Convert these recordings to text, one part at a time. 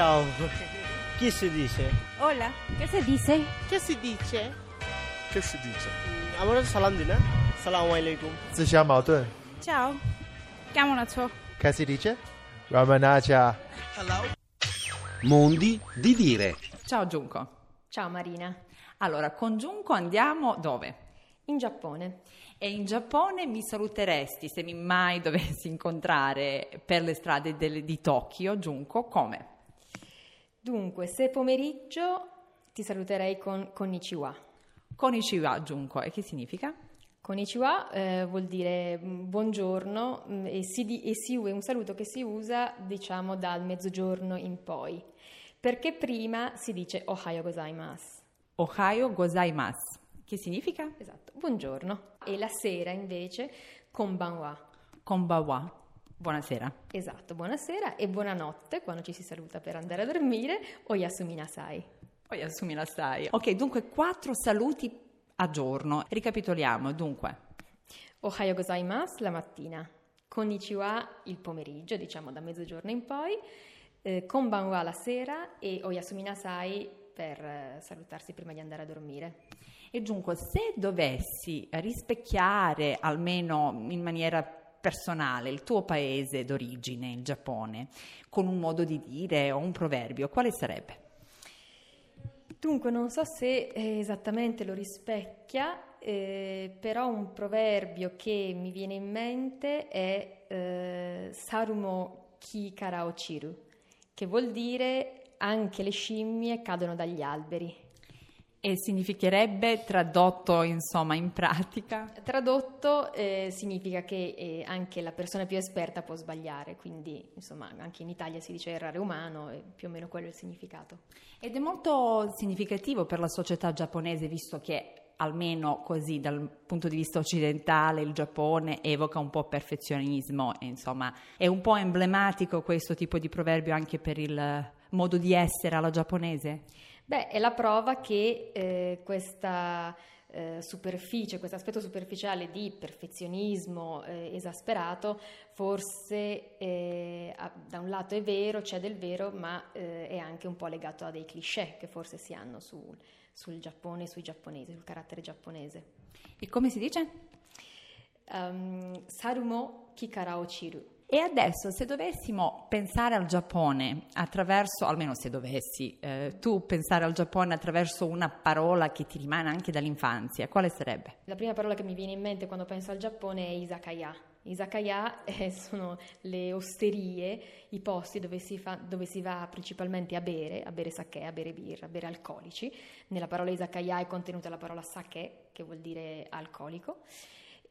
Ciao. Chi si dice? Hola. Che si dice? Che si dice? Che si dice? আমরা সালাম দিই না সালাম আলাইকুম জিশা মাউতন চাও কেমন আছো ক্যাসি dice? রামানাচা hello mondi di dire. Ciao Giunco. Ciao Marina. Allora con Giunco andiamo dove? In Giappone. E in Giappone mi saluteresti se mi mai dovessi incontrare per le strade del, di Tokyo Giunco come? Dunque, se pomeriggio ti saluterei con Konnichiwa. Konnichiwa, Giunco, e che significa? Konnichiwa eh, vuol dire mm, buongiorno mm, e, si e si- è un saluto che si usa diciamo dal mezzogiorno in poi, perché prima si dice Ohayo gozaimasu. Ohayo gozaimasu. Che significa? Esatto, buongiorno. E la sera invece konbanwa. Konbawa. Buonasera. Esatto, buonasera e buonanotte quando ci si saluta per andare a dormire o yasumi nasai. Poi assumi la sai. Ok, dunque quattro saluti a giorno. Ricapitoliamo, dunque. Ohayo gozaimasu la mattina, konnichiwa il pomeriggio, diciamo da mezzogiorno in poi, eh, konbanwa la sera e oyasumi nasai per eh, salutarsi prima di andare a dormire. E Giunco, se dovessi rispecchiare almeno in maniera personale il tuo paese d'origine, il Giappone, con un modo di dire o un proverbio, quale sarebbe? Dunque non so se eh, esattamente lo rispecchia, eh, però un proverbio che mi viene in mente è eh, Sarumo ki kara ochiru, che vuol dire anche le scimmie cadono dagli alberi. E significherebbe tradotto insomma in pratica? Tradotto eh, significa che eh, anche la persona più esperta può sbagliare, quindi insomma anche in Italia si dice errare umano e più o meno quello è il significato. Ed è molto significativo per la società giapponese, visto che almeno così dal punto di vista occidentale il Giappone evoca un po' perfezionismo e insomma è un po' emblematico questo tipo di proverbio anche per il modo di essere alla giapponese. Beh, è la prova che eh, questa eh, superficie, questo aspetto superficiale di perfezionismo eh, esasperato, forse eh, ha- da un lato è vero, c'è del vero, ma eh, è anche un po' legato a dei cliché che forse si hanno sul, sul Giappone, sui giapponesi, sul carattere giapponese. E come si dice? Um, Sarumo Kikara Ochiru. E adesso se dovessimo pensare al Giappone attraverso, almeno se dovessi eh, tu pensare al Giappone attraverso una parola che ti rimane anche dall'infanzia, quale sarebbe? La prima parola che mi viene in mente quando penso al Giappone è izakaya. Izakaya eh, sono le osterie, i posti dove si, fa- dove si va principalmente a bere, a bere sake, a bere birra, a bere alcolici. Nella parola izakaya è contenuta la parola sake, che vuol dire alcolico.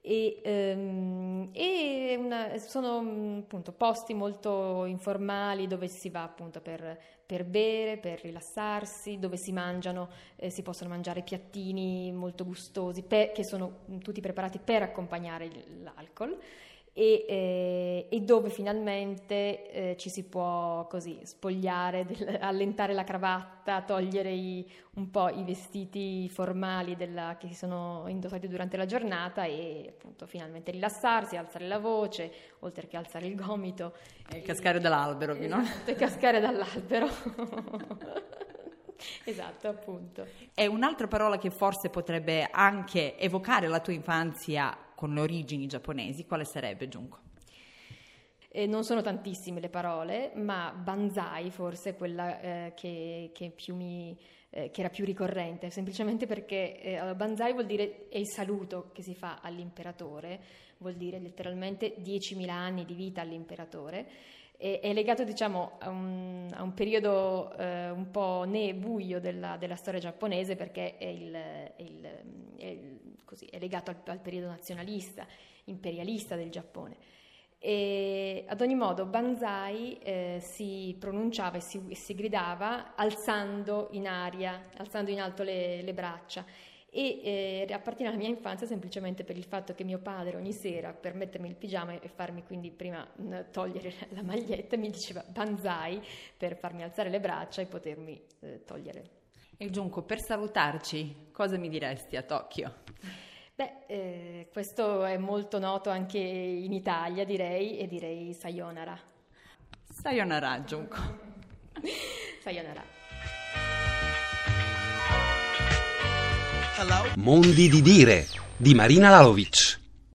E, ehm, e una- sono mm, appunto posti molto informali dove si va appunto per, per bere, per rilassarsi, dove si mangiano, eh, si possono mangiare piattini molto gustosi per- che sono mm, tutti preparati per accompagnare l'alcol e, eh, e dove finalmente eh, ci si può così spogliare, del- allentare la cravatta, togliere i- un po' i vestiti formali della- che si sono indossati durante la giornata e appunto finalmente rilassarsi, alzare la voce, oltre che alzare il gomito. E cascare dall'albero, no? Esatto, e cascare dall'albero. esatto, appunto. E un'altra parola che forse potrebbe anche evocare la tua infanzia con le origini giapponesi, quale sarebbe, Giunco? E non sono tantissime le parole, ma banzai forse è quella eh, che, che mi, eh, che era più ricorrente, semplicemente perché eh, banzai vuol dire è il saluto che si fa all'imperatore, vuol dire letteralmente 10.000 anni di vita all'imperatore. E, è legato diciamo a un, a un periodo eh, un po' ne buio della, della storia giapponese perché è, il, è il- così, è legato al, al periodo nazionalista, imperialista del Giappone. E ad ogni modo, Banzai eh, si pronunciava e si, si gridava alzando in aria, alzando in alto le, le braccia. E eh, appartiene alla mia infanzia semplicemente per il fatto che mio padre ogni sera, per mettermi il pigiama e farmi quindi prima mh, togliere la maglietta, mi diceva Banzai per farmi alzare le braccia e potermi eh, togliere. E Giunco, per salutarci, cosa mi diresti a Tokyo? Beh, eh, questo è molto noto anche in Italia, direi, e direi sayonara. Sayonara, Giunco. Sayonara. Mondi di dire di Marina Lalovic.